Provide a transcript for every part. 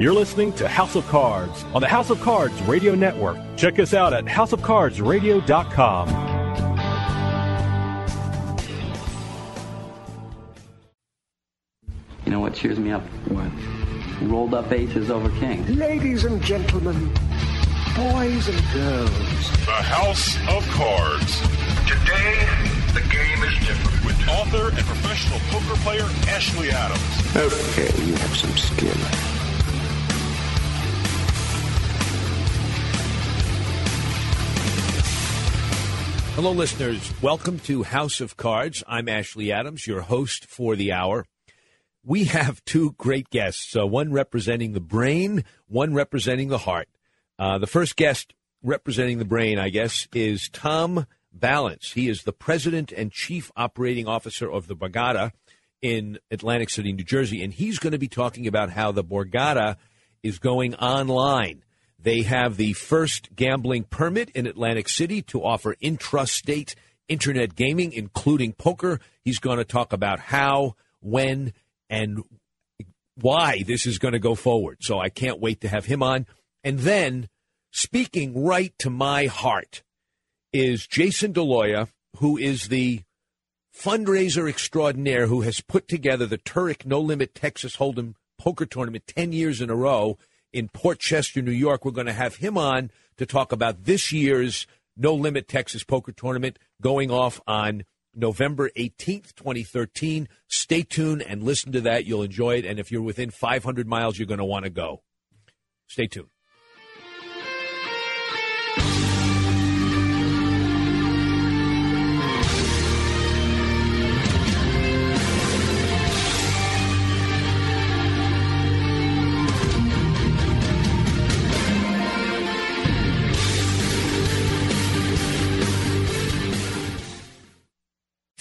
You're listening to House of Cards on the House of Cards Radio Network. Check us out at houseofcardsradio.com. You know what cheers me up? What? Rolled up aces over kings. Ladies and gentlemen, boys and girls. The House of Cards. Today, the game is different. With author and professional poker player Ashley Adams. Okay, you have some skill. Hello, listeners. Welcome to House of Cards. I'm Ashley Adams, your host for the hour. We have two great guests, uh, one representing the brain, one representing the heart. Uh, the first guest representing the brain, I guess, is Tom Balance. He is the president and chief operating officer of the Borgata in Atlantic City, New Jersey, and he's going to be talking about how the Borgata is going online. They have the first gambling permit in Atlantic City to offer intrastate internet gaming, including poker. He's going to talk about how, when, and why this is going to go forward. So I can't wait to have him on. And then, speaking right to my heart, is Jason Daloia, who is the fundraiser extraordinaire who has put together the Turek No Limit Texas Hold'em poker tournament 10 years in a row in Port Chester, New York. We're going to have him on to talk about this year's No Limit Texas Poker Tournament going off on November 18th, 2013. Stay tuned and listen to that. You'll enjoy it. And if you're within 500 miles, you're going to want to go. Stay tuned.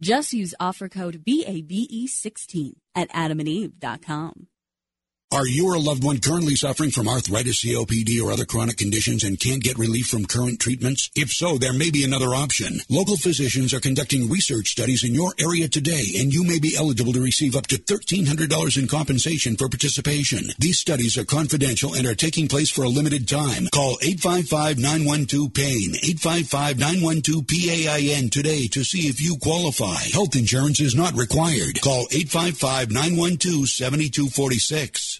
Just use offer code BABE16 at adamandeve.com. Are you or a loved one currently suffering from arthritis, COPD, or other chronic conditions and can't get relief from current treatments? If so, there may be another option. Local physicians are conducting research studies in your area today, and you may be eligible to receive up to $1,300 in compensation for participation. These studies are confidential and are taking place for a limited time. Call 855-912-PAIN, 855-912-PAIN today to see if you qualify. Health insurance is not required. Call 855-912-7246.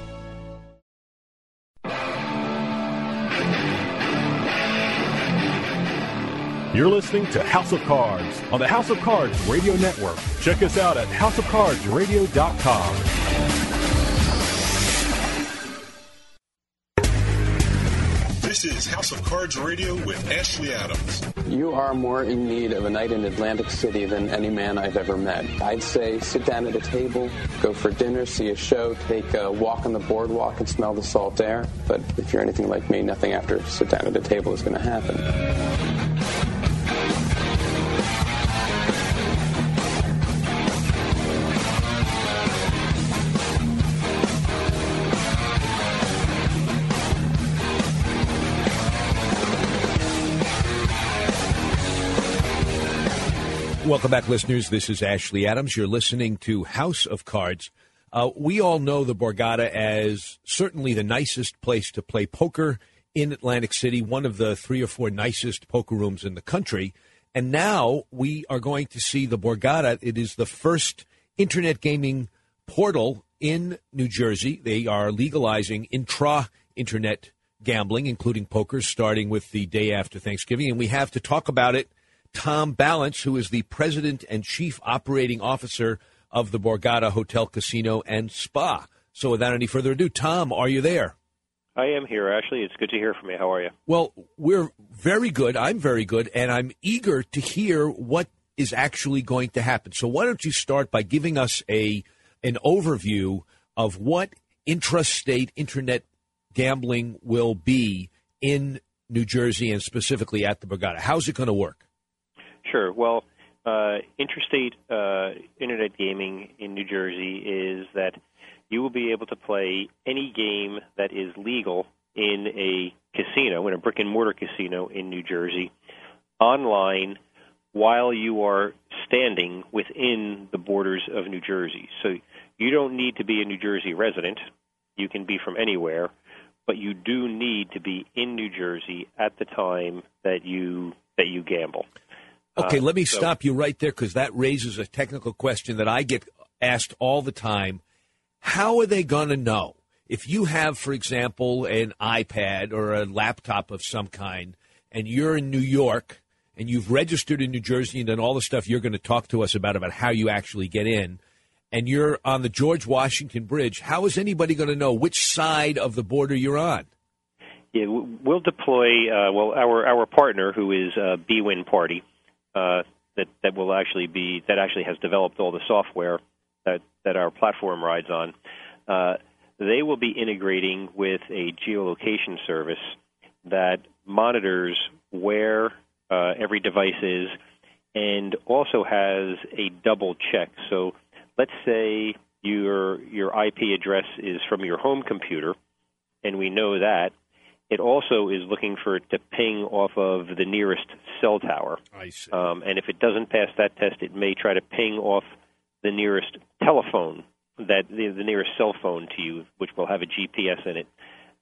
You're listening to House of Cards on the House of Cards Radio Network. Check us out at houseofcardsradio.com. This is House of Cards Radio with Ashley Adams. You are more in need of a night in Atlantic City than any man I've ever met. I'd say sit down at a table, go for dinner, see a show, take a walk on the boardwalk and smell the salt air. But if you're anything like me, nothing after sit down at a table is going to happen. Welcome back, listeners. This is Ashley Adams. You're listening to House of Cards. Uh, we all know the Borgata as certainly the nicest place to play poker in Atlantic City, one of the three or four nicest poker rooms in the country. And now we are going to see the Borgata. It is the first internet gaming portal in New Jersey. They are legalizing intra internet gambling, including poker, starting with the day after Thanksgiving. And we have to talk about it Tom Balance, who is the president and chief operating officer of the Borgata Hotel, Casino, and Spa. So, without any further ado, Tom, are you there? I am here, Ashley. It's good to hear from you. How are you? Well, we're very good. I'm very good, and I'm eager to hear what is actually going to happen. So, why don't you start by giving us a an overview of what intrastate internet gambling will be in New Jersey and specifically at the Borgata? How's it going to work? Sure. Well, uh, interstate uh, internet gaming in New Jersey is that you will be able to play any game that is legal in a casino, in a brick and mortar casino in New Jersey, online while you are standing within the borders of New Jersey. So you don't need to be a New Jersey resident. You can be from anywhere, but you do need to be in New Jersey at the time that you that you gamble. Okay, Uh, let me so- stop you right there because that raises a technical question that I get asked all the time. How are they going to know? If you have, for example, an iPad or a laptop of some kind, and you're in New York and you've registered in New Jersey and done all the stuff you're going to talk to us about, about how you actually get in, and you're on the George Washington Bridge, how is anybody going to know which side of the border you're on? Yeah, we'll deploy. Uh, well, our our partner, who is uh, BWin Party, uh, that that will actually be that actually has developed all the software that that our platform rides on. Uh, they will be integrating with a geolocation service that monitors where uh, every device is, and also has a double check. So, let's say your your IP address is from your home computer, and we know that it also is looking for it to ping off of the nearest cell tower. I see. Um, and if it doesn't pass that test, it may try to ping off the nearest telephone, that the, the nearest cell phone to you, which will have a GPS in it.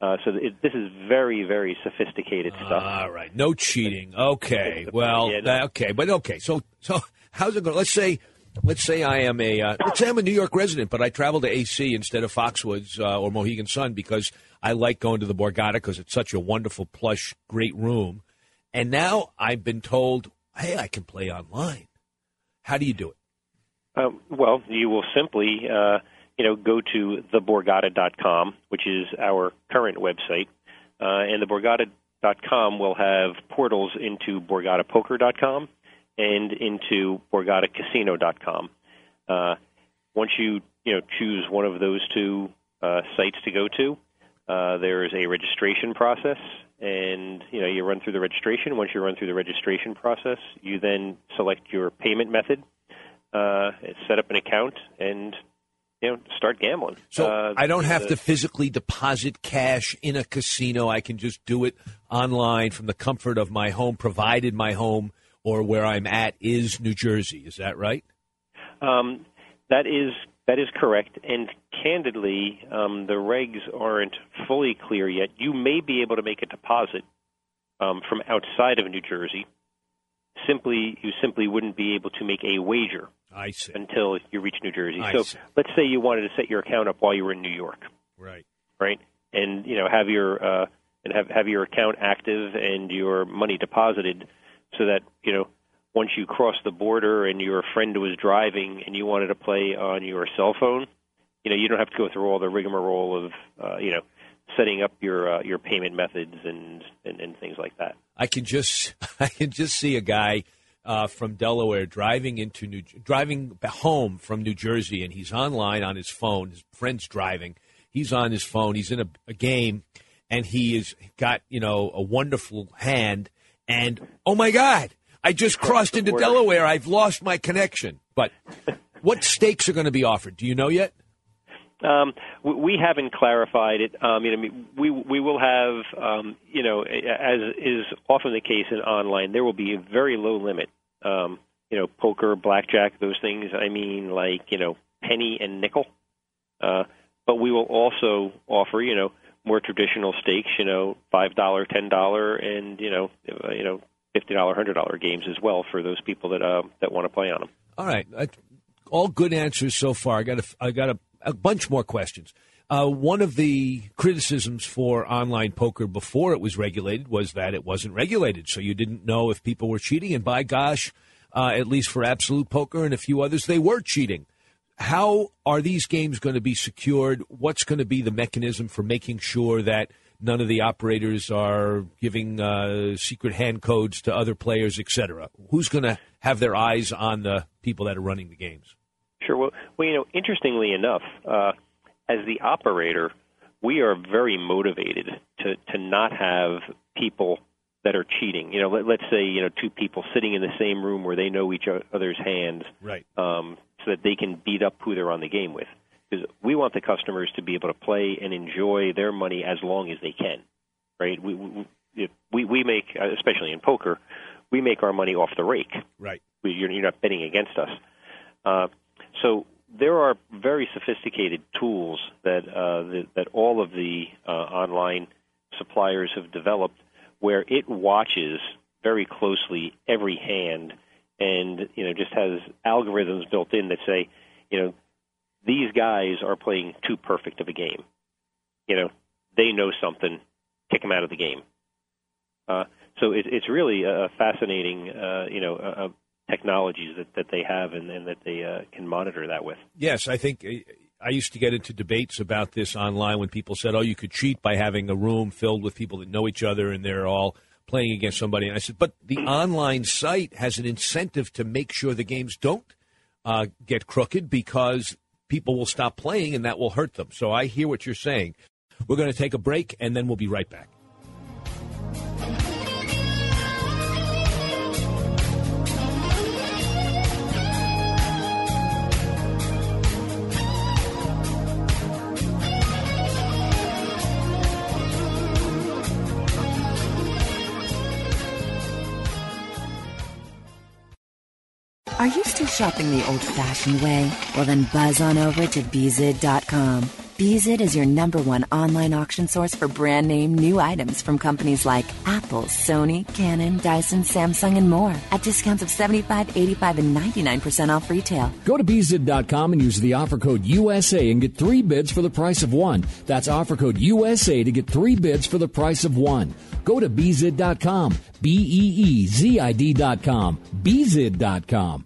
Uh, so it, this is very, very sophisticated stuff. All right, no cheating. Okay, well, Yeah, no. okay, but okay. So, so how's it going? Let's say, let's say I am a, uh, let's say I'm a New York resident, but I travel to AC instead of Foxwoods uh, or Mohegan Sun because I like going to the Borgata because it's such a wonderful, plush, great room. And now I've been told, hey, I can play online. How do you do it? Um, well, you will simply, uh, you know, go to theborgata.com, which is our current website, uh, and theborgata.com will have portals into borgatapoker.com and into borgatacasino.com. Uh, once you, you know, choose one of those two uh, sites to go to, uh, there is a registration process, and you know you run through the registration. Once you run through the registration process, you then select your payment method uh, set up an account and you know start gambling. So uh, I don't have the- to physically deposit cash in a casino. I can just do it online from the comfort of my home, provided my home or where I'm at is New Jersey. Is that right? Um, that is that is correct. And candidly, um, the regs aren't fully clear yet. You may be able to make a deposit um, from outside of New Jersey. Simply, you simply wouldn't be able to make a wager until you reach New Jersey. I so see. let's say you wanted to set your account up while you were in New York, Right. right? And you know have your uh, and have have your account active and your money deposited, so that you know once you cross the border and your friend was driving and you wanted to play on your cell phone, you know you don't have to go through all the rigmarole of uh, you know setting up your uh, your payment methods and, and and things like that. I can just I can just see a guy uh, from Delaware driving into New driving home from New Jersey, and he's online on his phone. His friend's driving. He's on his phone. He's in a, a game, and he has got you know a wonderful hand. And oh my God, I just crossed into Delaware. I've lost my connection. But what stakes are going to be offered? Do you know yet? Um, we, we haven't clarified it. Um, you know, we we will have, um, you know, as is often the case in online, there will be a very low limit. Um, you know, poker, blackjack, those things. I mean, like you know, penny and nickel. Uh, but we will also offer, you know, more traditional stakes. You know, five dollar, ten dollar, and you know, you know, fifty dollar, hundred dollar games as well for those people that uh, that want to play on them. All right, all good answers so far. I got a, I got a, a bunch more questions. Uh, one of the criticisms for online poker before it was regulated was that it wasn't regulated, so you didn't know if people were cheating. And by gosh, uh, at least for Absolute Poker and a few others, they were cheating. How are these games going to be secured? What's going to be the mechanism for making sure that none of the operators are giving uh, secret hand codes to other players, et cetera? Who's going to have their eyes on the people that are running the games? Sure. Well, well you know, interestingly enough, uh, as the operator, we are very motivated to to not have people that are cheating. You know, let, let's say you know two people sitting in the same room where they know each other's hands, Right. um, so that they can beat up who they're on the game with. Because we want the customers to be able to play and enjoy their money as long as they can, right? We we if we, we make, especially in poker, we make our money off the rake. Right. We, you're, you're not betting against us. Uh, so there are very sophisticated tools that uh, that, that all of the uh, online suppliers have developed, where it watches very closely every hand, and you know just has algorithms built in that say, you know, these guys are playing too perfect of a game. You know, they know something, kick them out of the game. Uh, so it, it's really a fascinating, uh, you know, uh, technologies that, that they have and, and that they uh, can monitor that with. Yes, I think uh, I used to get into debates about this online when people said, "Oh, you could cheat by having a room filled with people that know each other and they're all playing against somebody." And I said, "But the online site has an incentive to make sure the games don't uh, get crooked because people will stop playing and that will hurt them." So I hear what you're saying. We're going to take a break and then we'll be right back. Are you still shopping the old fashioned way? Well, then buzz on over to Beezid.com. Beezid is your number one online auction source for brand name new items from companies like Apple, Sony, Canon, Dyson, Samsung, and more at discounts of 75, 85, and 99% off retail. Go to beezid.com and use the offer code USA and get three bids for the price of one. That's offer code USA to get three bids for the price of one. Go to beezid.com, B E E Z I D.com, beezid.com.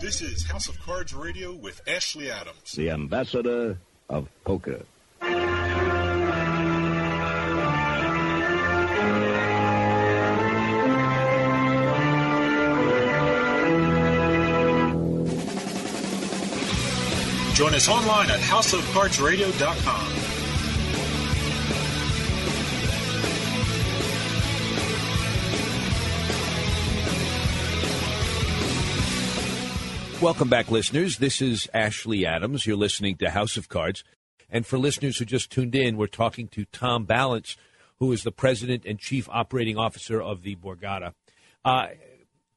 This is House of Cards Radio with Ashley Adams, the ambassador of poker. Join us online at houseofcardsradio.com. Welcome back, listeners. This is Ashley Adams. You're listening to House of Cards. And for listeners who just tuned in, we're talking to Tom Balance, who is the president and chief operating officer of the Borgata. A uh,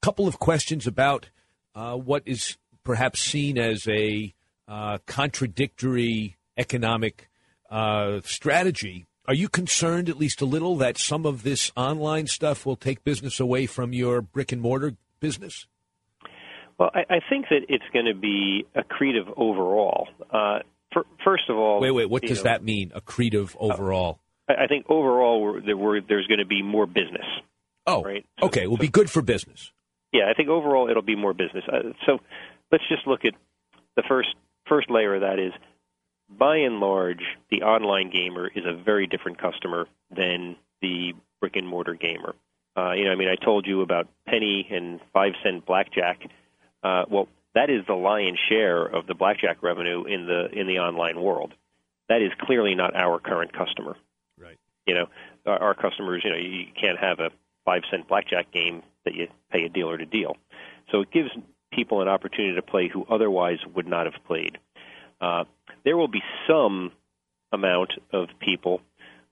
couple of questions about uh, what is perhaps seen as a uh, contradictory economic uh, strategy. Are you concerned, at least a little, that some of this online stuff will take business away from your brick and mortar business? Well, I, I think that it's going to be accretive overall. Uh, for, first of all, wait, wait. What does know, that mean? Accretive overall? Uh, I, I think overall we're, there, we're, there's going to be more business. Oh, right. So, okay, it will so, be good for business. Yeah, I think overall it'll be more business. Uh, so let's just look at the first first layer of that is by and large the online gamer is a very different customer than the brick and mortar gamer. Uh, you know, I mean, I told you about penny and five cent blackjack uh, well, that is the lion's share of the blackjack revenue in the in the online world. That is clearly not our current customer. Right. You know, our, our customers. You know, you can't have a five cent blackjack game that you pay a dealer to deal. So it gives people an opportunity to play who otherwise would not have played. Uh, there will be some amount of people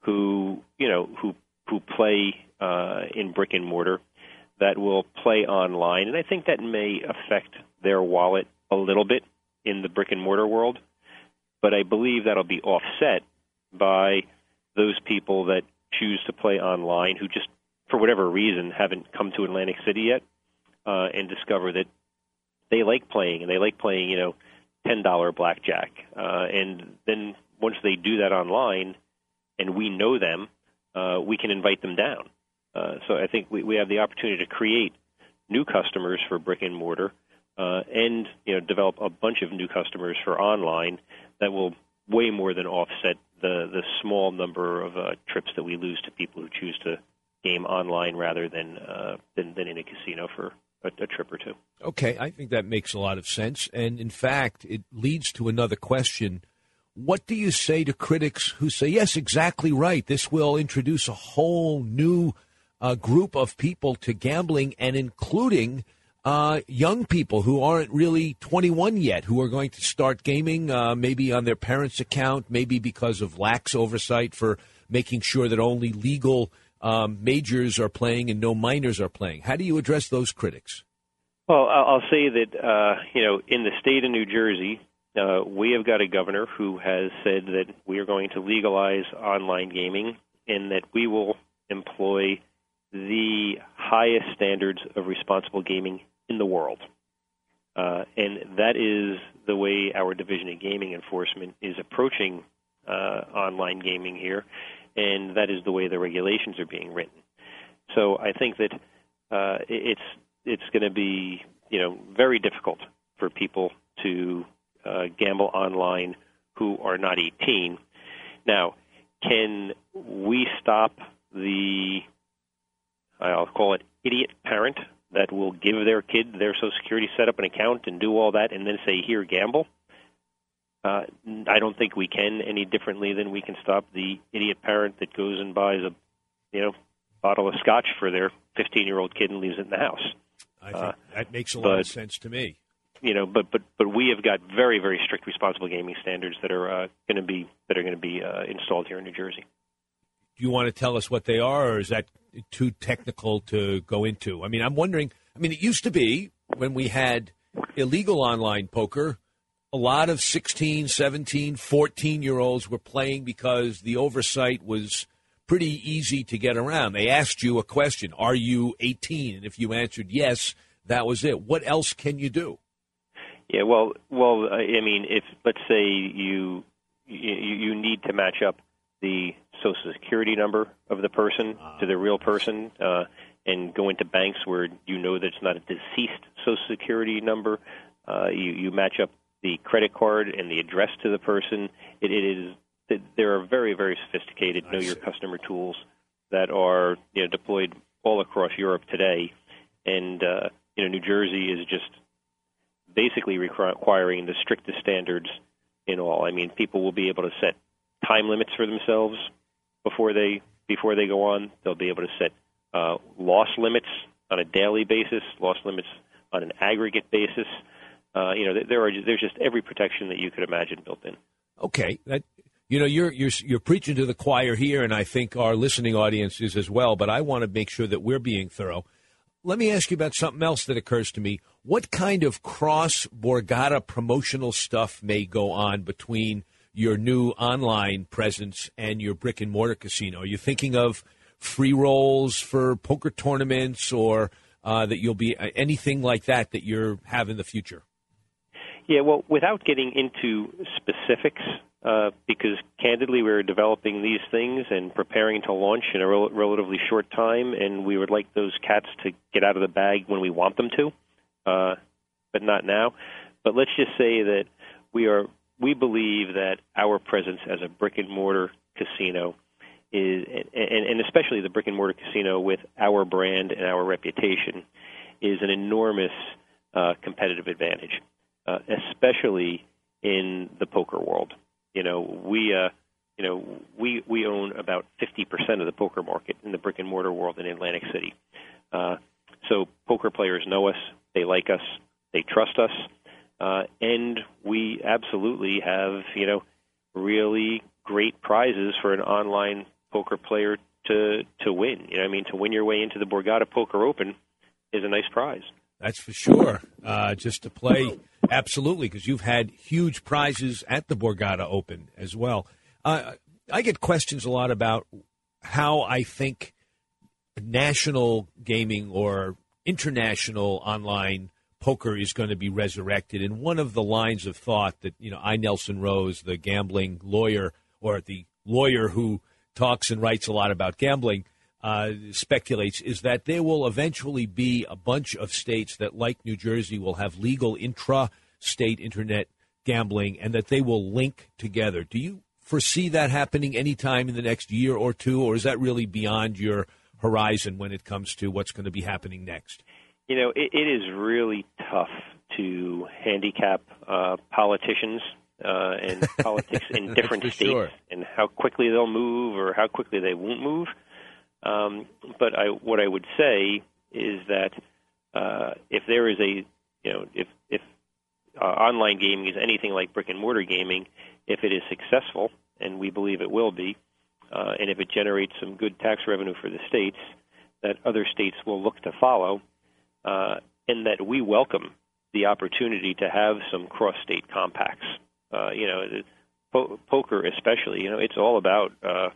who you know who who play uh, in brick and mortar that will play online, and I think that may affect their wallet a little bit in the brick and mortar world. But I believe that'll be offset by those people that choose to play online who just, for whatever reason, haven't come to Atlantic City yet uh, and discover that they like playing and they like playing, you know, ten dollar blackjack. Uh, and then once they do that online, and we know them, uh, we can invite them down. Uh, so I think we, we have the opportunity to create new customers for brick and mortar, uh, and you know develop a bunch of new customers for online that will way more than offset the the small number of uh, trips that we lose to people who choose to game online rather than uh, than, than in a casino for a, a trip or two. Okay, I think that makes a lot of sense, and in fact, it leads to another question. What do you say to critics who say, yes, exactly right, this will introduce a whole new uh, group of people to gambling and including uh, young people who aren't really 21 yet, who are going to start gaming, uh, maybe on their parents' account, maybe because of lax oversight for making sure that only legal um, majors are playing and no minors are playing. How do you address those critics? Well, I'll say that uh, you know, in the state of New Jersey, uh, we have got a governor who has said that we are going to legalize online gaming and that we will employ the highest standards of responsible gaming in the world. Uh, and that is the way our Division of Gaming Enforcement is approaching uh, online gaming here, and that is the way the regulations are being written. So I think that uh, it's it's going to be you know very difficult for people to uh, gamble online who are not 18. Now, can we stop the I'll call it idiot parent that will give their kid their Social Security, set up an account, and do all that, and then say, "Here, gamble." Uh, I don't think we can any differently than we can stop the idiot parent that goes and buys a, you know, bottle of scotch for their 15-year-old kid and leaves it in the house. I think uh, that makes a lot but, of sense to me. You know, but but but we have got very very strict responsible gaming standards that are uh, going to be that are going to be uh, installed here in New Jersey. Do you want to tell us what they are, or is that too technical to go into? I mean, I'm wondering. I mean, it used to be when we had illegal online poker, a lot of 16, 17, 14 year olds were playing because the oversight was pretty easy to get around. They asked you a question Are you 18? And if you answered yes, that was it. What else can you do? Yeah, well, well, I mean, if let's say you you, you need to match up the social security number of the person to the real person uh, and go into banks where you know that it's not a deceased social security number. Uh, you, you match up the credit card and the address to the person. It, it is there are very very sophisticated know your customer tools that are you know deployed all across Europe today, and uh, you know New Jersey is just basically requiring the strictest standards in all. I mean, people will be able to set time limits for themselves before they before they go on. They'll be able to set uh, loss limits on a daily basis, loss limits on an aggregate basis. Uh, you know, there are there's just every protection that you could imagine built in. Okay, that you know you're you're you're preaching to the choir here, and I think our listening audience is as well. But I want to make sure that we're being thorough. Let me ask you about something else that occurs to me. What kind of cross Borgata promotional stuff may go on between your new online presence and your brick and mortar casino? Are you thinking of free rolls for poker tournaments or uh, that you'll be uh, anything like that that you're have in the future? Yeah, well, without getting into specifics, uh, because candidly, we're developing these things and preparing to launch in a rel- relatively short time, and we would like those cats to get out of the bag when we want them to, uh, but not now. But let's just say that we are we believe that our presence as a brick and mortar casino is, and, and especially the brick and mortar casino with our brand and our reputation, is an enormous uh, competitive advantage, uh, especially in the poker world. You know, we uh, you know we we own about 50% of the poker market in the brick and mortar world in Atlantic City. Uh, so poker players know us, they like us, they trust us, uh, and we absolutely have you know really great prizes for an online poker player to to win. You know, I mean, to win your way into the Borgata Poker Open is a nice prize. That's for sure. Uh, just to play, absolutely, because you've had huge prizes at the Borgata Open as well. Uh, I get questions a lot about how I think national gaming or international online poker is going to be resurrected. And one of the lines of thought that you know, I Nelson Rose, the gambling lawyer or the lawyer who talks and writes a lot about gambling, uh, speculates is that there will eventually be a bunch of states that, like New Jersey, will have legal intra-state internet gambling, and that they will link together. Do you foresee that happening anytime in the next year or two, or is that really beyond your horizon when it comes to what's going to be happening next? You know, it, it is really tough to handicap uh, politicians uh, and politics in different states sure. and how quickly they'll move or how quickly they won't move. Um, but I, what I would say is that uh, if there is a, you know, if if uh, online gaming is anything like brick and mortar gaming, if it is successful, and we believe it will be, uh, and if it generates some good tax revenue for the states, that other states will look to follow, uh, and that we welcome the opportunity to have some cross-state compacts. Uh, you know, po- poker especially. You know, it's all about uh,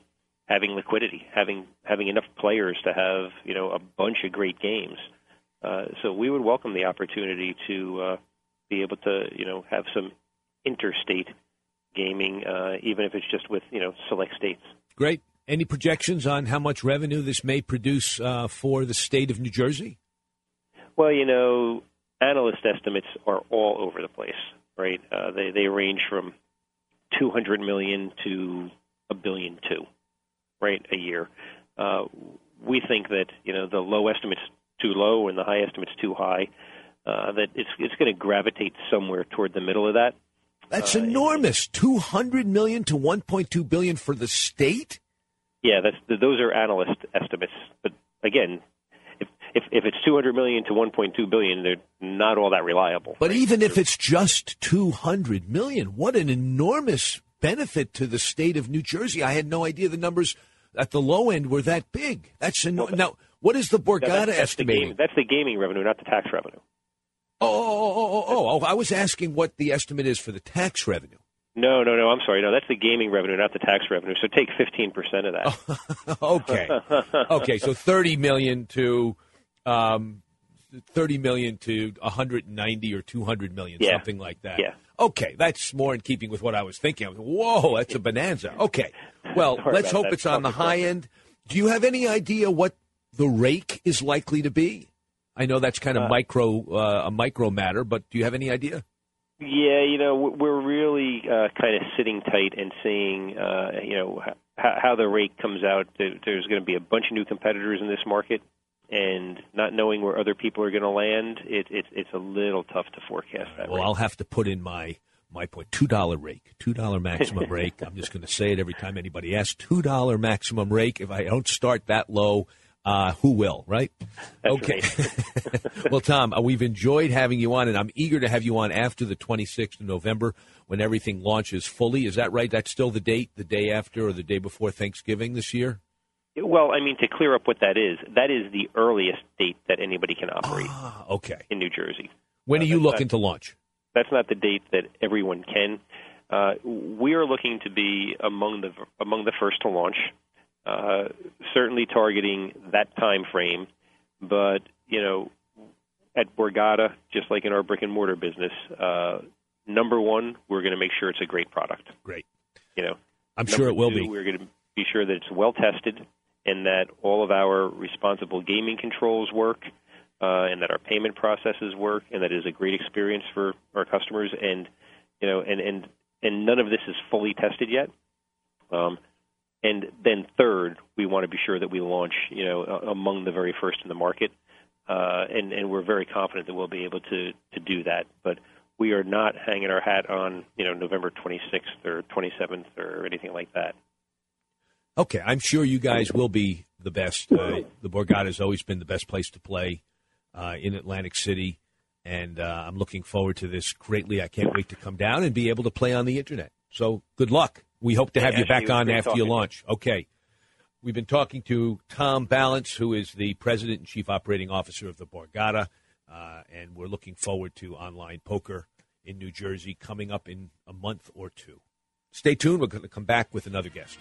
having liquidity, having having enough players to have you know a bunch of great games. Uh, so we would welcome the opportunity to uh, be able to you know have some interstate gaming, uh, even if it's just with you know select states. Great. Any projections on how much revenue this may produce uh, for the state of New Jersey? Well, you know, analyst estimates are all over the place, right? Uh, they they range from 200 million to a billion two, right, a year. Uh, we think that you know the low estimate's too low and the high estimate's too high. Uh, that it's it's going to gravitate somewhere toward the middle of that. That's Uh, enormous. Two hundred million to one point two billion for the state. Yeah, that's those are analyst estimates. But again, if if, it's 200 million to 1.2 billion, they're not all that reliable. But even if it's just two hundred million, what an enormous benefit to the state of New Jersey. I had no idea the numbers at the low end were that big. That's eno- now. What is the Borgata that's, that's the estimating? game, that's the gaming revenue, not the tax revenue. Oh, oh, oh, oh, oh, oh, oh! I was asking what the estimate is for the tax revenue. No, no, no. I'm sorry. No, that's the gaming revenue, not the tax revenue. So take 15% of that. okay. okay, so 30 million to um, 30 million to 190 or 200 million, Yeah. something like that. Yeah. Okay, that's more in keeping with what I was thinking. I was, Whoa, that's a bonanza. Okay. Well, let's hope that. it's on the high end. Do you have any idea what the rake is likely to be? I know that's kind of Uh, micro uh, a micro matter, but do you have any idea? Yeah, you know, we're really uh, kind of sitting tight and seeing, uh, you know, h- how the rate comes out. There's going to be a bunch of new competitors in this market, and not knowing where other people are going to land, it, it, it's a little tough to forecast that. Well, rate. I'll have to put in my my point, two dollar rake, two dollar maximum rake. I'm just going to say it every time anybody asks. Two dollar maximum rake. If I don't start that low, uh, who will? Right? That's okay. well, Tom, uh, we've enjoyed having you on, and I'm eager to have you on after the 26th of November when everything launches fully. Is that right? That's still the date, the day after or the day before Thanksgiving this year. Well, I mean, to clear up what that is, that is the earliest date that anybody can operate. Ah, okay. In New Jersey. When are Uh, you looking not- to launch? That's not the date that everyone can. Uh, we are looking to be among the among the first to launch. Uh, certainly targeting that time frame, but you know, at Borgata, just like in our brick and mortar business, uh, number one, we're going to make sure it's a great product. Great. You know, I'm sure it will two, be. We're going to be sure that it's well tested and that all of our responsible gaming controls work uh, and that our payment processes work and that it is a great experience for our customers and you know and and and none of this is fully tested yet. Um, and then third, we want to be sure that we launch you know among the very first in the market. Uh, and, and we're very confident that we'll be able to, to do that. But we are not hanging our hat on you know November 26th or 27th or anything like that. Okay, I'm sure you guys will be the best. Uh, the Borgata has always been the best place to play uh, in Atlantic City, and uh, I'm looking forward to this greatly. I can't wait to come down and be able to play on the internet. So good luck. We hope to have Yeah, you back actually, it was on after you talking to you. launch. Okay. We've been talking to Tom Balance, who is the president and chief operating officer of the Borgata, uh, and we're looking forward to online poker in New Jersey coming up in a month or two. Stay tuned. We're going to come back with another guest.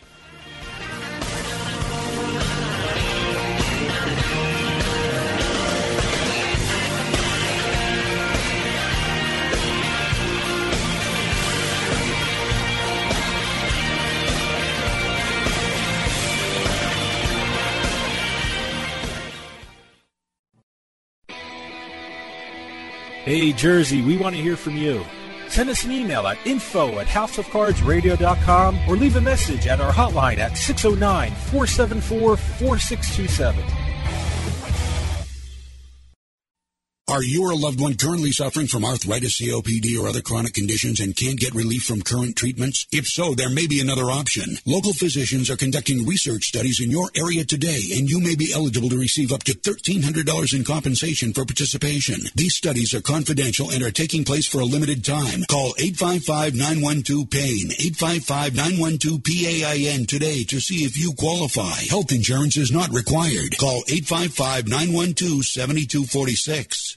Hey, Jersey, we want to hear from you. Send us an email at info at houseofcardsradio.com or leave a message at our hotline at 609 474 4627. Are you or a loved one currently suffering from arthritis, COPD, or other chronic conditions and can't get relief from current treatments? If so, there may be another option. Local physicians are conducting research studies in your area today, and you may be eligible to receive up to $1,300 in compensation for participation. These studies are confidential and are taking place for a limited time. Call 855-912-PAIN, 855-912-PAIN today to see if you qualify. Health insurance is not required. Call 855-912-7246.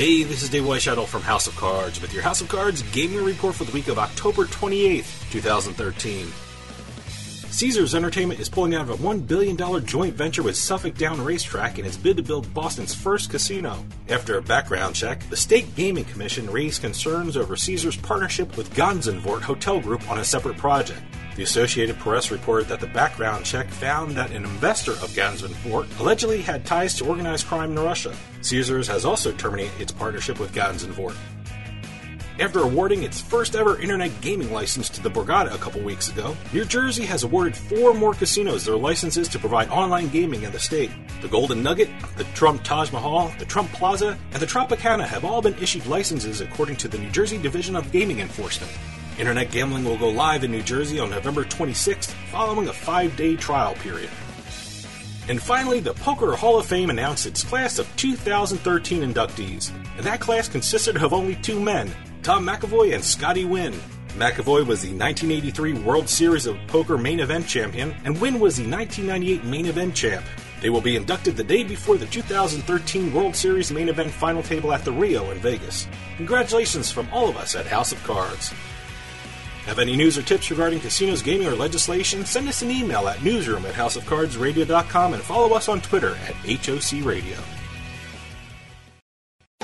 Hey, this is Dave Weishuttle from House of Cards with your House of Cards gaming report for the week of October 28th, 2013. Caesars Entertainment is pulling out of a $1 billion joint venture with Suffolk Downs Racetrack in its bid to build Boston's first casino. After a background check, the State Gaming Commission raised concerns over Caesars' partnership with Gansevoort Hotel Group on a separate project. The Associated Press reported that the background check found that an investor of Gansevoort allegedly had ties to organized crime in Russia. Caesars has also terminated its partnership with Gansevoort. After awarding its first ever internet gaming license to the Borgata a couple weeks ago, New Jersey has awarded four more casinos their licenses to provide online gaming in the state. The Golden Nugget, the Trump Taj Mahal, the Trump Plaza, and the Tropicana have all been issued licenses according to the New Jersey Division of Gaming Enforcement. Internet gambling will go live in New Jersey on November 26th, following a five day trial period. And finally, the Poker Hall of Fame announced its class of 2013 inductees, and that class consisted of only two men, Tom McEvoy and Scotty Nguyen. McEvoy was the 1983 World Series of Poker main event champion, and Nguyen was the 1998 main event champ. They will be inducted the day before the 2013 World Series main event final table at the Rio in Vegas. Congratulations from all of us at House of Cards. Have any news or tips regarding casinos, gaming, or legislation? Send us an email at newsroom at houseofcardsradio.com and follow us on Twitter at HOC Radio.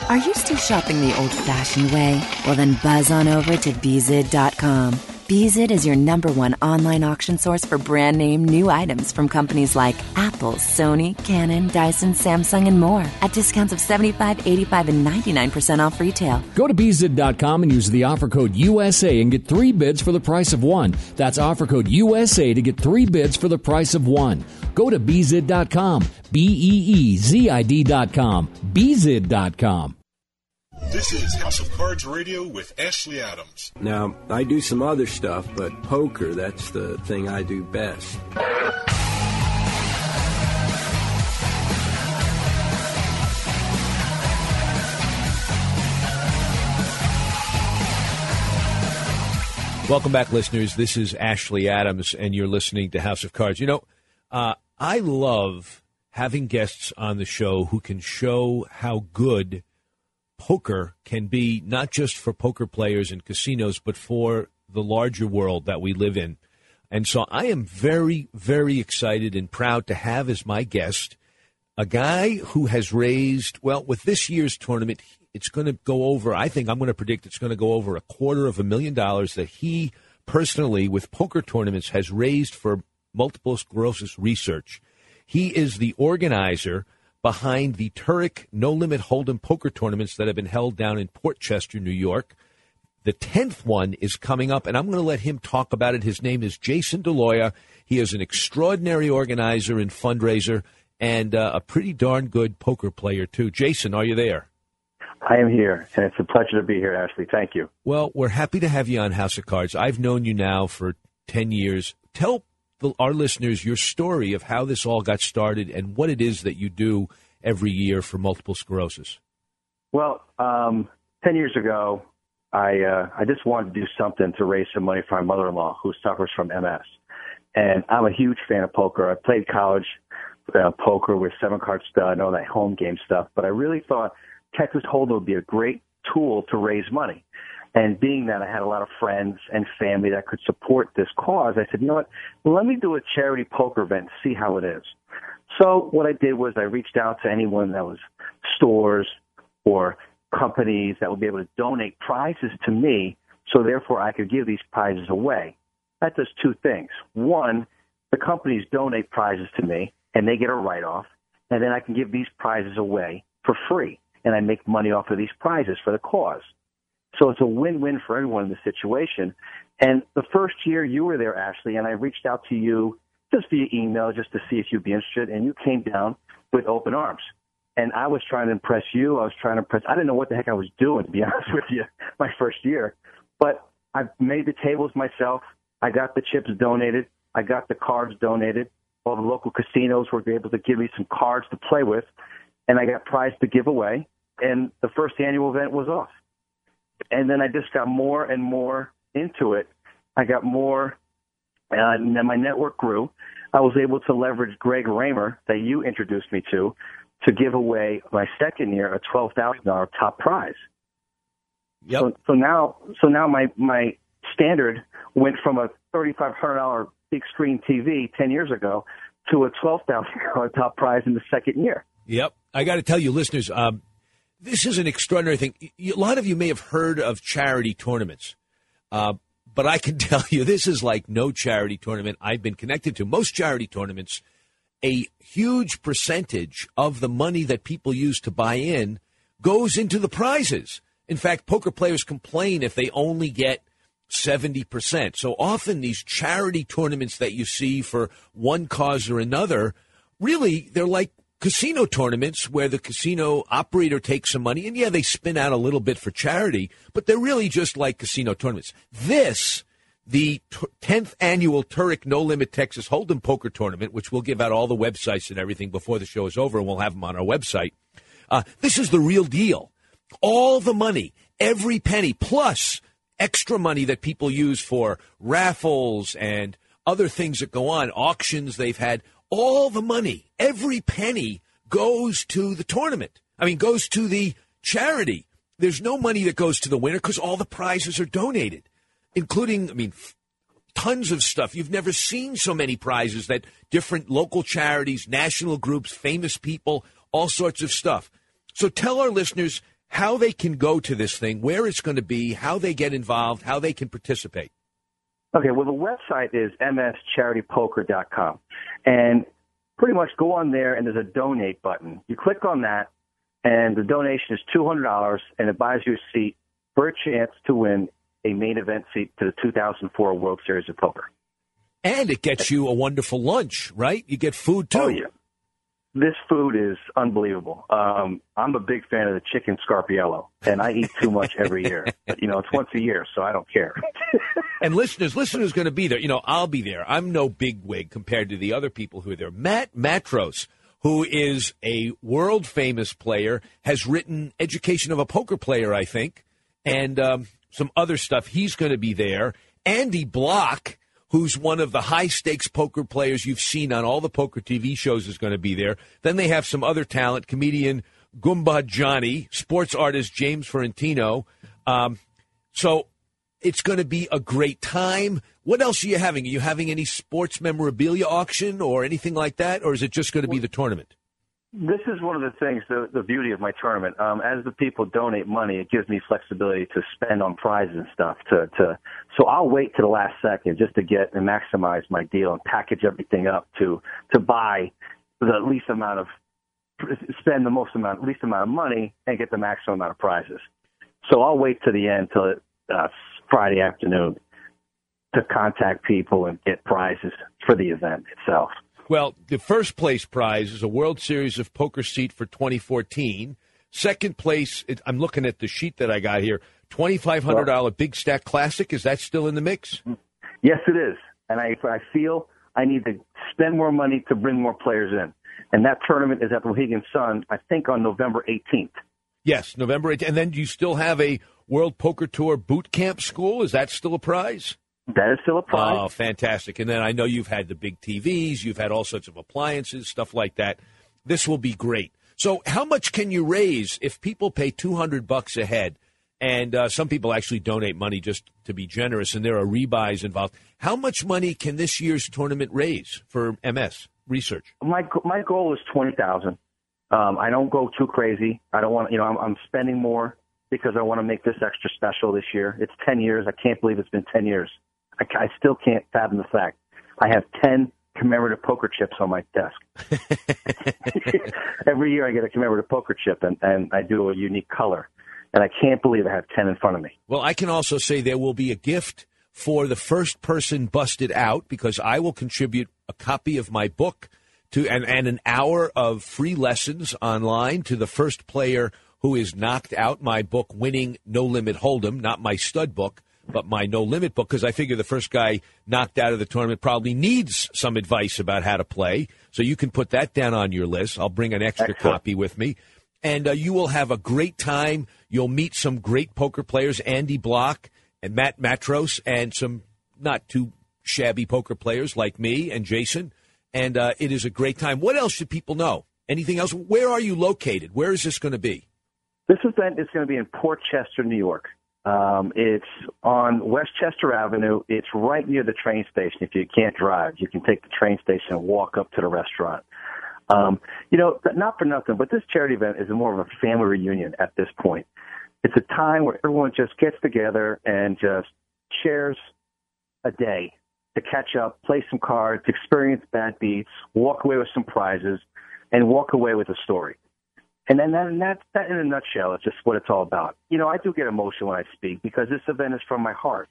Are you still shopping the old fashioned way? Well, then buzz on over to Beezid.com. Beezid is your number one online auction source for brand name new items from companies like Apple, Sony, Canon, Dyson, Samsung, and more at discounts of 75, 85, and 99% off retail. Go to Beezid.com and use the offer code USA and get three bids for the price of one. That's offer code USA to get three bids for the price of one. Go to Beezid.com. B E E Z I D.com. Beezid.com. This is House of Cards Radio with Ashley Adams. Now, I do some other stuff, but poker, that's the thing I do best. Welcome back, listeners. This is Ashley Adams, and you're listening to House of Cards. You know, uh, I love having guests on the show who can show how good poker can be, not just for poker players and casinos, but for the larger world that we live in. And so I am very, very excited and proud to have as my guest a guy who has raised, well, with this year's tournament, it's going to go over, I think I'm going to predict it's going to go over a quarter of a million dollars that he personally, with poker tournaments, has raised for multiple sclerosis research. He is the organizer behind the Turek No Limit Hold'em poker tournaments that have been held down in Port Chester, New York. The 10th one is coming up, and I'm going to let him talk about it. His name is Jason Daloia. He is an extraordinary organizer and fundraiser and uh, a pretty darn good poker player, too. Jason, are you there? I am here, and it's a pleasure to be here, Ashley. Thank you. Well, we're happy to have you on House of Cards. I've known you now for 10 years. Tell the, our listeners your story of how this all got started and what it is that you do every year for multiple sclerosis. Well, um, 10 years ago, I, uh, I just wanted to do something to raise some money for my mother-in-law who suffers from MS. And I'm a huge fan of poker. I played college uh, poker with seven card stud, all that home game stuff, but I really thought Texas Hold'em would be a great tool to raise money. And being that I had a lot of friends and family that could support this cause, I said, you know what? Let me do a charity poker event see how it is. So what I did was I reached out to anyone that was stores or companies that would be able to donate prizes to me so therefore I could give these prizes away. That does two things. One, the companies donate prizes to me and they get a write off and then I can give these prizes away for free and I make money off of these prizes for the cause. So it's a win-win for everyone in the situation. And the first year you were there, Ashley, and I reached out to you just via email just to see if you'd be interested, and you came down with open arms. And I was trying to impress you. I was trying to impress. I didn't know what the heck I was doing, to be honest with you, my first year. But I made the tables myself. I got the chips donated. I got the cards donated. All the local casinos were able to give me some cards to play with, and I got prizes to give away and the first annual event was off. And then I just got more and more into it. I got more, uh, and then my network grew. I was able to leverage Greg Raymer that you introduced me to to give away my second year a twelve thousand dollar top prize. Yep. So, so now, so now my my standard went from a thirty five hundred dollar big screen TV ten years ago to a twelve thousand dollar top prize in the second year. Yep. I got to tell you, listeners, um, this is an extraordinary thing. A lot of you may have heard of charity tournaments, uh, but I can tell you this is like no charity tournament I've been connected to. Most charity tournaments, a huge percentage of the money that people use to buy in goes into the prizes. In fact, poker players complain if they only get 70%. So often these charity tournaments that you see for one cause or another, really, they're like casino tournaments where the casino operator takes some money and yeah, they spin out a little bit for charity, but they're really just like casino tournaments. This, the 10th annual Turek No Limit Texas Hold'em Poker Tournament, which we'll give out all the websites and everything before the show is over and we'll have them on our website. Uh, this is the real deal. All the money, every penny, plus extra money that people use for raffles and other things that go on, auctions they've had, all the money, every penny goes to the tournament. I mean, goes to the charity. There's no money that goes to the winner because all the prizes are donated, including, I mean, tons of stuff. You've never seen so many prizes that different local charities, national groups, famous people, all sorts of stuff. So tell our listeners how they can go to this thing, where it's going to be, how they get involved, how they can participate. Okay, well, the website is mscharitypoker.com. And pretty much go on there, and there's a donate button. You click on that, and the donation is $200, and it buys you a seat for a chance to win a main event seat to the 2004 World Series of Poker. And it gets you a wonderful lunch, right? You get food too. Oh, yeah. This food is unbelievable. Um, I'm a big fan of the chicken scarpiello, and I eat too much every year. You know, it's once a year, so I don't care. and listeners, listeners going to be there. You know, I'll be there. I'm no big wig compared to the other people who are there. Matt Matros, who is a world famous player, has written Education of a Poker Player, I think, and um, some other stuff. He's going to be there. Andy Bloch who's one of the high stakes poker players you've seen on all the poker TV shows, is going to be there. Then they have some other talent comedian Goomba Johnny, sports artist James Ferrantino. Um, so it's going to be a great time. What else are you having? Are you having any sports memorabilia auction or anything like that, or is it just going to be the tournament? This is one of the things, the, the beauty of my tournament. Um, as the people donate money, it gives me flexibility to spend on prizes and stuff. To, to so I'll wait to the last second just to get and maximize my deal and package everything up to to buy the least amount of spend the most amount least amount of money and get the maximum amount of prizes. So I'll wait to the end till uh, Friday afternoon to contact people and get prizes for the event itself. Well, the first place prize is a World Series of Poker seat for 2014. Second place, I'm looking at the sheet that I got here. $2,500 Big Stack Classic. Is that still in the mix? Yes, it is. And I, I feel I need to spend more money to bring more players in. And that tournament is at the Mohegan Sun, I think, on November 18th. Yes, November 18th. And then do you still have a World Poker Tour boot camp school? Is that still a prize? That is still a prize. Oh, fantastic. And then I know you've had the big TVs, you've had all sorts of appliances, stuff like that. This will be great. So, how much can you raise if people pay 200 bucks a head? And uh, some people actually donate money just to be generous, and there are rebuys involved. How much money can this year's tournament raise for MS research? My my goal is twenty thousand. Um, I don't go too crazy. I don't want you know I'm, I'm spending more because I want to make this extra special this year. It's ten years. I can't believe it's been ten years. I, I still can't fathom the fact I have 10 commemorative poker chips on my desk. Every year I get a commemorative poker chip and, and I do a unique color. And I can't believe I have 10 in front of me. Well, I can also say there will be a gift for the first person busted out because I will contribute a copy of my book to and, and an hour of free lessons online to the first player who is knocked out my book winning no limit hold'em not my stud book but my no limit book because I figure the first guy knocked out of the tournament probably needs some advice about how to play. So you can put that down on your list. I'll bring an extra Excellent. copy with me. And uh, you will have a great time. You'll meet some great poker players, Andy Bloch and Matt Matros, and some not too shabby poker players like me and Jason. And uh, it is a great time. What else should people know? Anything else? Where are you located? Where is this going to be? This event is going to be in Port Chester, New York. Um, it's on Westchester Avenue. It's right near the train station. If you can't drive, you can take the train station and walk up to the restaurant. Um, you know, not for nothing, but this charity event is more of a family reunion at this point. It's a time where everyone just gets together and just shares a day to catch up, play some cards, experience bad beats, walk away with some prizes, and walk away with a story. And then that, and that, that in a nutshell is just what it's all about. You know, I do get emotional when I speak because this event is from my heart.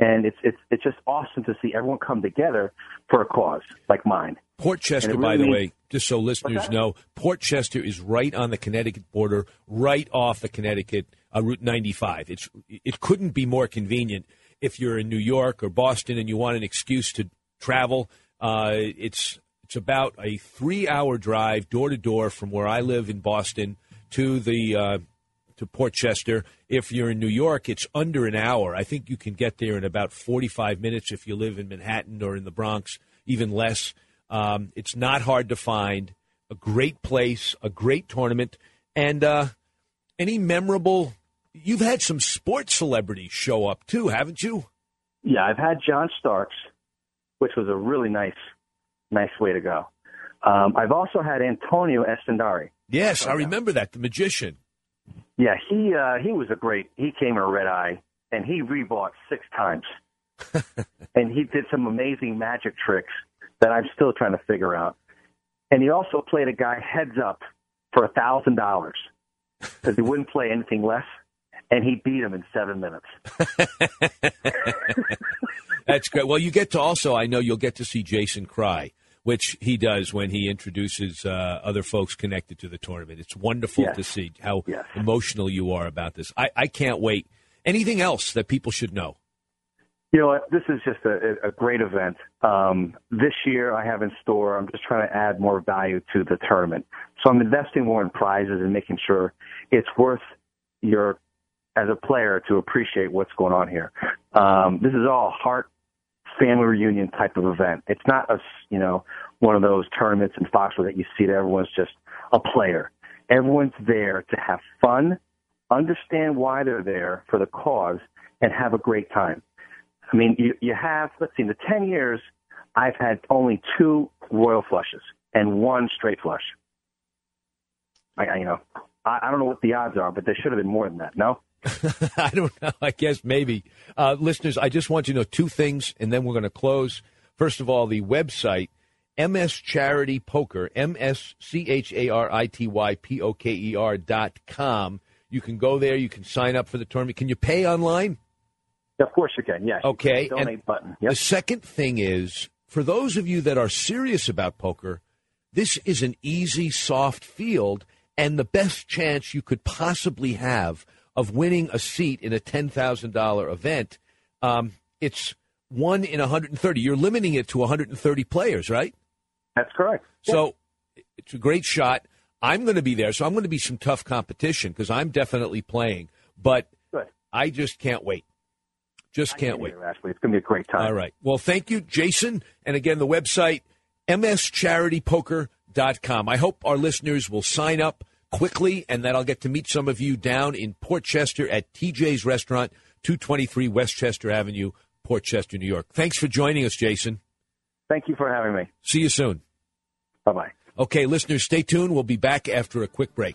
And it's, it's, it's just awesome to see everyone come together for a cause like mine. Port Chester, really by the way, just so listeners know, Port Chester is right on the Connecticut border, right off the Connecticut uh, Route 95. It's it couldn't be more convenient if you're in New York or Boston and you want an excuse to travel. Uh, it's it's about a three hour drive door to door from where I live in Boston to the uh, to Port Chester. If you're in New York, it's under an hour. I think you can get there in about 45 minutes if you live in Manhattan or in the Bronx, even less. Um, it's not hard to find. A great place, a great tournament, and uh, any memorable. You've had some sports celebrities show up too, haven't you? Yeah, I've had John Starks, which was a really nice nice way to go. Um, I've also had Antonio Esfandiari. Yes, I remember that, the magician. Yeah, he uh, he was a great. He came in a red eye, and he rebought six times, and he did some amazing magic tricks that I'm still trying to figure out. And he also played a guy heads up for a thousand dollars because he wouldn't play anything less, and he beat him in seven minutes. That's great. Well, you get to also, I know you'll get to see Jason cry, which he does when he introduces uh, other folks connected to the tournament. It's wonderful Yes. to see how Yes. emotional you are about this. I, I can't wait. Anything else that people should know? You know? This is just a, a great event. Um, this year, I have in store. I'm just trying to add more value to the tournament. So I'm investing more in prizes and making sure it's worth your as a player to appreciate what's going on here. Um, this is all heart family reunion type of event. It's not a you know one of those tournaments in Foxborough that you see that everyone's just a player. Everyone's there to have fun, understand why they're there for the cause, and have a great time. I mean, you, you have, let's see, in the 10 years, I've had only two royal flushes and one straight flush. I, I you know, I, I don't know what the odds are, but there should have been more than that, no? I don't know. I guess maybe. Uh, listeners, I just want you to know two things, and then we're going to close. First of all, the website, MS Charity Poker, M S C H A R I T Y P O K E R dot com. You can go there. You can sign up for the tournament. Can you pay online? Of course you can, yes. Okay. Donate and button. The second thing is for those of you that are serious about poker, this is an easy, soft field and the best chance you could possibly have of winning a seat in a $10,000 event. Um, it's one in 130. You're limiting it to 130 players, right? That's correct. So it's a great shot. I'm going to be there, so I'm going to be some tough competition because I'm definitely playing. But Good. I just can't wait. Just can't wait. Ashley. It's going to be a great time. All right. Well, thank you, Jason. And again, the website, mscharitypoker.com. I hope our listeners will sign up quickly and then I'll get to meet some of you down in Port Chester at TJ's Restaurant, 223 Westchester Avenue, Port Chester, New York. Thanks for joining us, Jason. Thank you for having me. See you soon. Bye bye. Okay, listeners, stay tuned. We'll be back after a quick break.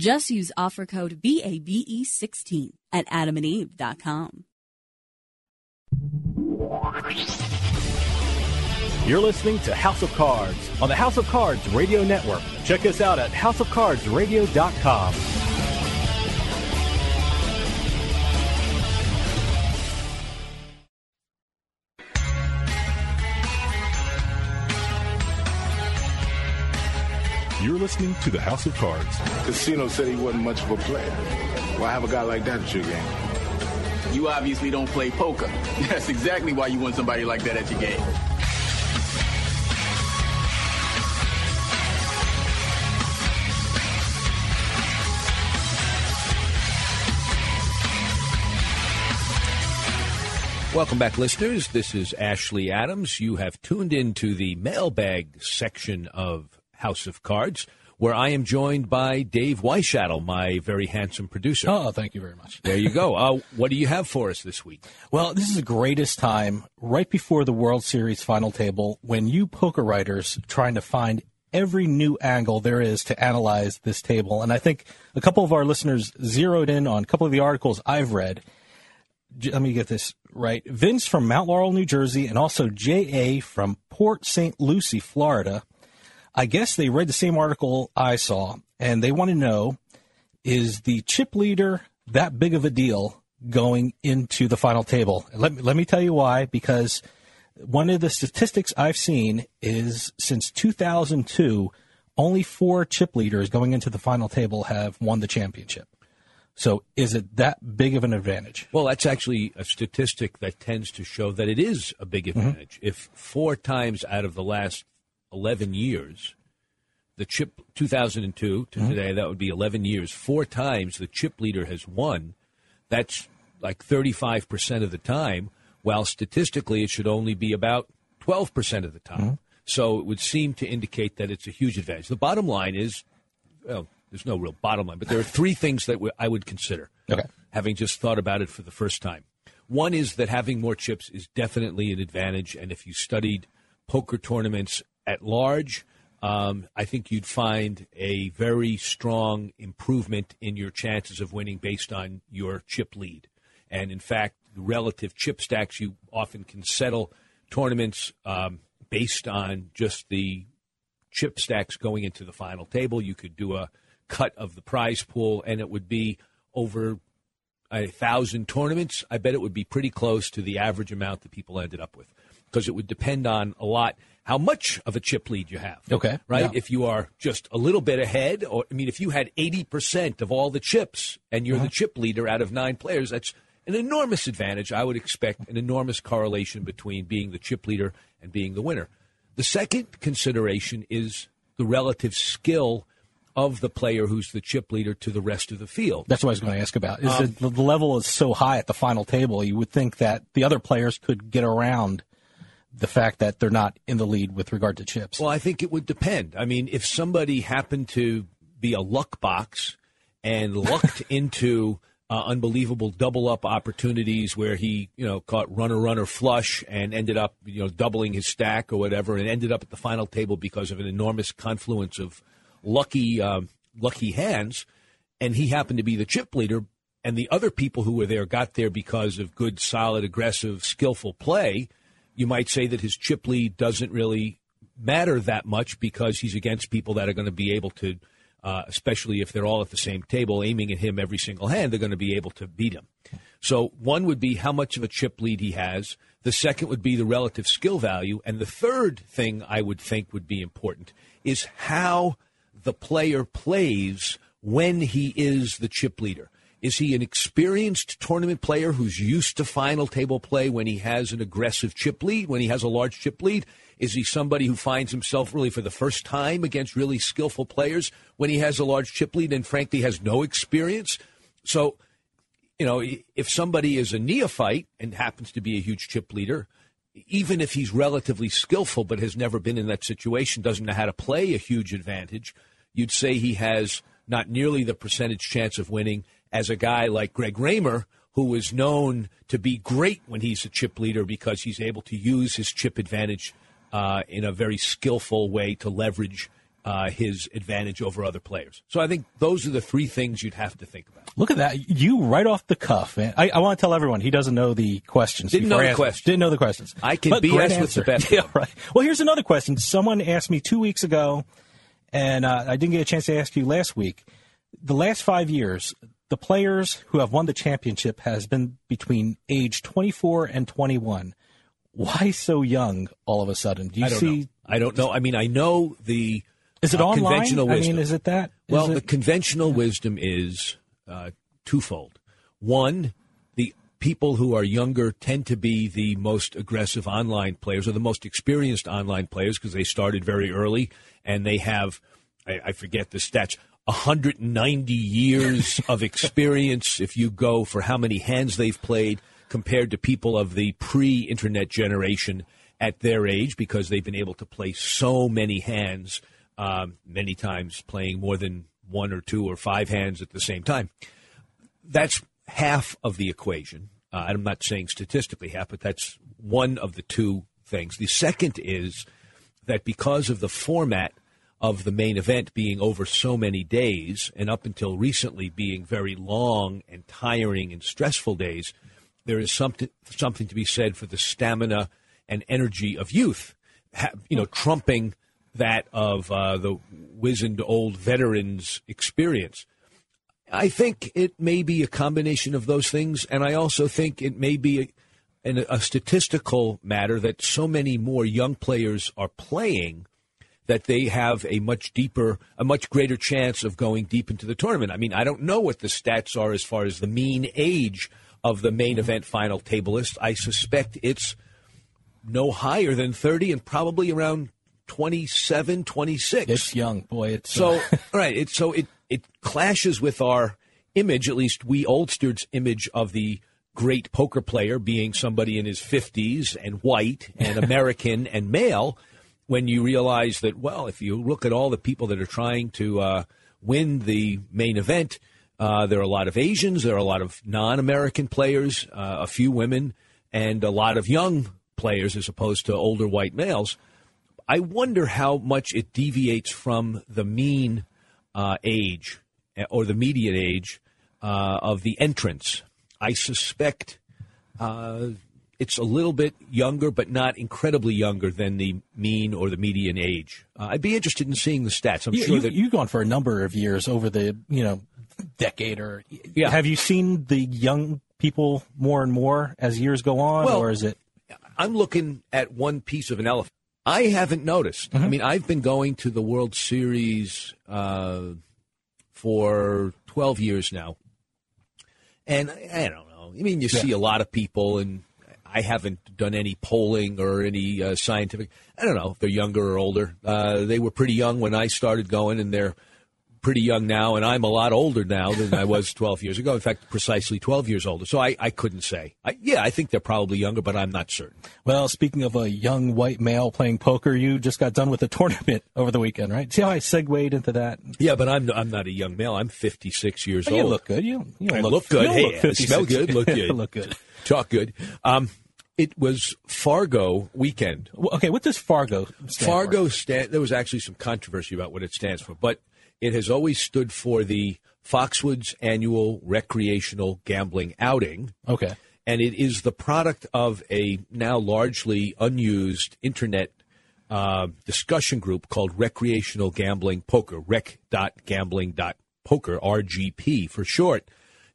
Just use offer code BABE16 at adamandeve.com. You're listening to House of Cards on the House of Cards Radio Network. Check us out at houseofcardsradio.com. You're listening to the House of Cards. Casino said he wasn't much of a player. Why have a guy like that at your game? You obviously don't play poker. That's exactly why you want somebody like that at your game. Welcome back, listeners. This is Ashley Adams. You have tuned in to the mailbag section of House of Cards, where I am joined by Dave Weishattle, my very handsome producer. Oh, thank you very much. There you go. Uh, what do you have for us this week? Well, this is the greatest time right before the World Series final table when you poker writers trying to find every new angle there is to analyze this table. And I think a couple of our listeners zeroed in on a couple of the articles I've read. Let me get this right. Vince from Mount Laurel, New Jersey, and also J.A. from Port St. Lucie, Florida. I guess they read the same article I saw, and they want to know is the chip leader that big of a deal going into the final table? Let me, let me tell you why, because one of the statistics I've seen is since 2002, only four chip leaders going into the final table have won the championship. So is it that big of an advantage? Well, that's actually a statistic that tends to show that it is a big mm-hmm. advantage. If four times out of the last 11 years, the chip 2002 to mm-hmm. today, that would be 11 years, four times the chip leader has won, that's like 35% of the time, while statistically it should only be about 12% of the time. Mm-hmm. So it would seem to indicate that it's a huge advantage. The bottom line is, well, there's no real bottom line, but there are three things that w- I would consider. Okay. Having just thought about it for the first time. One is that having more chips is definitely an advantage, and if you studied poker tournaments at large, um, I think you'd find a very strong improvement in your chances of winning based on your chip lead. And in fact, the relative chip stacks, you often can settle tournaments um, based on just the chip stacks going into the final table. You could do a cut of the prize pool, and it would be over a thousand tournaments. I bet it would be pretty close to the average amount that people ended up with because it would depend on a lot how much of a chip lead you have. Okay. Right? Yeah. If you are just a little bit ahead, or I mean, if you had 80% of all the chips and you're the chip leader out of nine players, that's an enormous advantage. I would expect an enormous correlation between being the chip leader and being the winner. The second consideration is the relative skill of the player who's the chip leader to the rest of the field. That's what I was going to ask about. Is Um, the the level is so high at the final table, you would think that the other players could get around the fact that they're not in the lead with regard to chips. Well, I think it would depend. I mean, if somebody happened to be a luck box and lucked into uh, unbelievable double up opportunities where he, you know, caught runner runner flush and ended up, you know, doubling his stack or whatever, and ended up at the final table because of an enormous confluence of lucky um, lucky hands, and he happened to be the chip leader, and the other people who were there got there because of good, solid, aggressive, skillful play. You might say that his chip lead doesn't really matter that much because he's against people that are going to be able to, uh, especially if they're all at the same table, aiming at him every single hand, they're going to be able to beat him. So one would be how much of a chip lead he has. The second would be the relative skill value. And the third thing I would think would be important is how the player plays when he is the chip leader. Is he an experienced tournament player who's used to final table play when he has an aggressive chip lead, when he has a large chip lead? Is he somebody who finds himself really for the first time against really skillful players when he has a large chip lead and frankly has no experience? So, you know, if somebody is a neophyte and happens to be a huge chip leader, even if he's relatively skillful but has never been in that situation, doesn't know how to play a huge advantage, you'd say he has not nearly the percentage chance of winning as a guy like Greg Raymer, who is known to be great when he's a chip leader because he's able to use his chip advantage uh, in a very skillful way to leverage uh, his advantage over other players. So I think those are the three things you'd have to think about. Look at that. You right off the cuff. Man. I, I want to tell everyone he doesn't know the questions. Didn't know the questions. Didn't know the questions. I can But BS with the best Yeah, right. Well, here's another question. Someone asked me two weeks ago, and uh, I didn't get a chance to ask you last week. The last five years, the players who have won the championship has been between age 24 and 21. Why so young all of a sudden? Do you I don't see? know. I don't know. I mean, I know the Is it uh, online? conventional I mean, is it that? Well, it- the conventional wisdom is uh, twofold. One, the people who are younger tend to be the most aggressive online players or the most experienced online players because they started very early and they have, I, I forget the stats, 190 years of experience if you go for how many hands they've played. compared to people of the pre-internet generation at their age because they've been able to play so many hands, um, many times playing more than one or two or five hands at the same time. That's half of the equation. Uh, I'm not saying statistically half, but that's one of the two things. The second is that because of the format of the main event being over so many days and up until recently being very long and tiring and stressful days, there is something something to be said for the stamina and energy of youth, you know, trumping that of uh, the wizened old veterans' experience. I think it may be a combination of those things, and I also think it may be a, a, a statistical matter that so many more young players are playing that they have a much deeper, a much greater chance of going deep into the tournament. I mean, I don't know what the stats are as far as the mean age of the main event final table list. I suspect it's no higher than 30 and probably around 27, 26. It's young, boy. It's so uh, right. It so it it clashes with our image, at least we oldsters' image of the great poker player being somebody in his 50s and white and American and male. When you realize that, well, if you look at all the people that are trying to uh, win the main event, uh, there are a lot of Asians, there are a lot of non-American players, uh, a few women, and a lot of young players as opposed to older white males. I wonder how much it deviates from the mean uh, age uh, or the median age uh, of the entrants. I suspect uh, it's a little bit younger, but not incredibly younger than the mean or the median age. Uh, I'd be interested in seeing the stats. I'm you, sure you, that you've gone for a number of years over the you know decade or Yeah. Have you seen the young people more and more as years go on, Well, or is it? I'm looking at one piece of an elephant. I haven't noticed. I mean, I've been going to the World Series uh, for 12 years now. And I, I don't know. I mean, you Yeah. see a lot of people, and I haven't done any polling or any uh, scientific. I don't know if they're younger or older. Uh, they were pretty young when I started going, and they're pretty young now, and I'm a lot older now than I was 12 years ago. In fact, precisely 12 years older. So I, I couldn't say. I, yeah, I think they're probably younger, but I'm not certain. Well, speaking of a young white male playing poker, you just got done with a tournament over the weekend, right? See how I segued into that? Yeah, but I'm I'm not a young male. I'm 56 years you old. look good. You, you look, look good. you Hey, look smell good. Look good. look good. Talk good. Um, it was Fargo weekend. Okay, what does Fargo stand Fargo stand. There was actually some controversy about what it stands for, but it has always stood for the Foxwoods Annual Recreational Gambling Outing. Okay. and it is the product of a now largely unused internet uh, discussion group called Recreational Gambling Poker, rec.gambling.poker, RGP for short.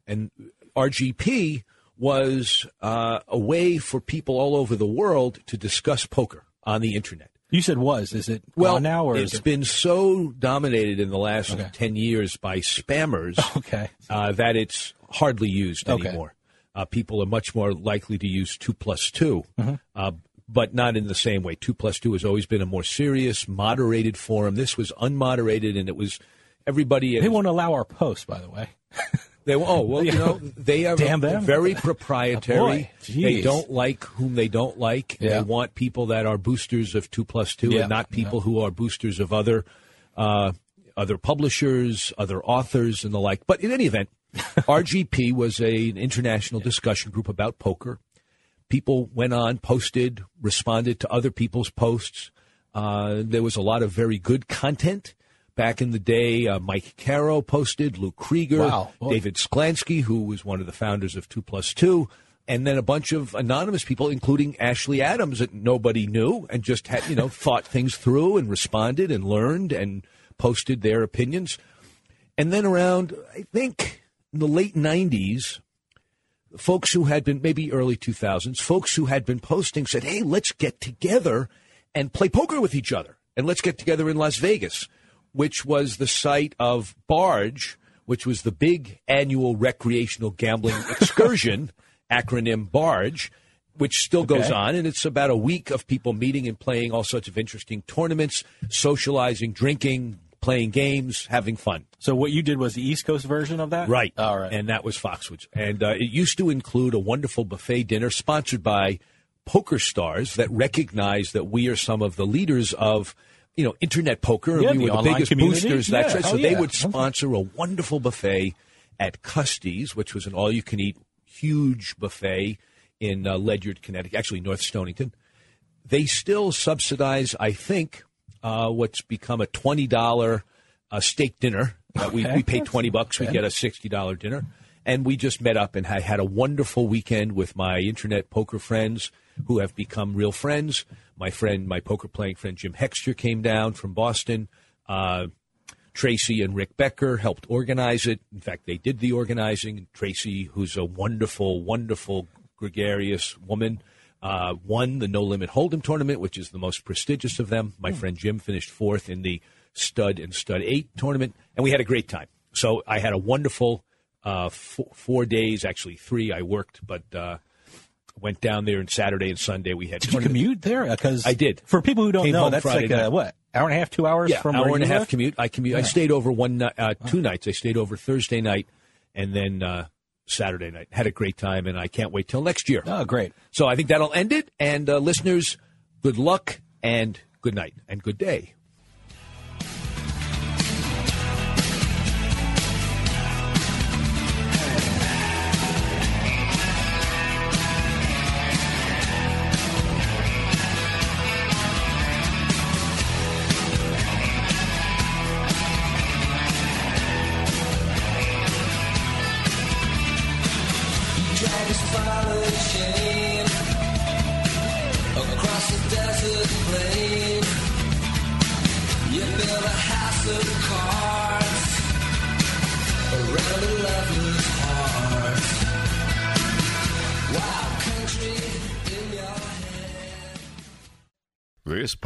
And RGP was uh, a way for people all over the world to discuss poker on the internet. You said was. Is it Well, now, or it's is it? It's been so dominated in the last Okay. 10 years by spammers Okay. uh, that it's hardly used Okay. anymore. Uh, people are much more likely to use 2 plus 2, Mhm. uh, but not in the same way. 2 plus 2 has always been a more serious, moderated forum. This was unmoderated, and it was everybody. They won't allow our post, by the way. They oh well, you know they are Damn them. very Oh, proprietary. boy. they don't like whom they don't like. Yeah. They want people that are boosters of two plus two, Yeah, and not people who are boosters of other uh, other publishers, other authors, and the like. But in any event, RGP was a, an international discussion group about poker. People went on, posted, responded to other people's posts. Uh, there was a lot of very good content. Back in the day, uh, Mike Caro posted, Lou Krieger, Wow. David Sklansky, who was one of the founders of Two Plus Two, and then a bunch of anonymous people, including Ashley Adams, that nobody knew, and just had you know thought things through and responded and learned and posted their opinions. And then around, I think, in the late '90s, folks who had been maybe early 2000s, folks who had been posting said, "Hey, let's get together and play poker with each other, and let's get together in Las Vegas." Which was the site of Barge, which was the big annual recreational gambling excursion, acronym Barge, which still goes Okay. on. And it's about a week of people meeting and playing all sorts of interesting tournaments, socializing, drinking, playing games, having fun. So what you did was the East Coast version of that, Right. All right. And that was Foxwoods. And uh, it used to include a wonderful buffet dinner sponsored by PokerStars that recognize that we are some of the leaders of, you know, internet poker. Yeah, and we were the biggest community. boosters. That's right. So they yeah. would sponsor a wonderful buffet at Custy's, which was an all-you-can-eat huge buffet in uh, Ledyard, Connecticut, actually North Stonington. They still subsidize, I think, uh, what's become a twenty dollar uh, steak dinner. Uh, we, we pay twenty bucks, we get a sixty dollar dinner, and we just met up and I had a wonderful weekend with my internet poker friends who have become real friends. My friend, my poker playing friend Jim Hexter came down from Boston. Uh, Tracy and Rick Becker helped organize it. In fact, they did the organizing. Tracy, who's a wonderful, wonderful, gregarious woman, uh, won the No Limit Hold'em tournament, which is the most prestigious of them. My friend Jim finished fourth in the Stud and Stud Eight tournament, and we had a great time. So I had a wonderful uh, four, four days, actually three. I worked, but uh, went down there on Saturday and Sunday. We had Did you commute there? Because I did. For people who don't Came know, that's Friday like a, what hour and a half, two hours yeah, from hour and a half commute. I commute. I stayed over one uh, two nights. I stayed over Thursday night and then uh, Saturday night. Had a great time, and I can't wait till next year. Oh, great! So I think that'll end it. And uh, listeners, good luck and good night and good day.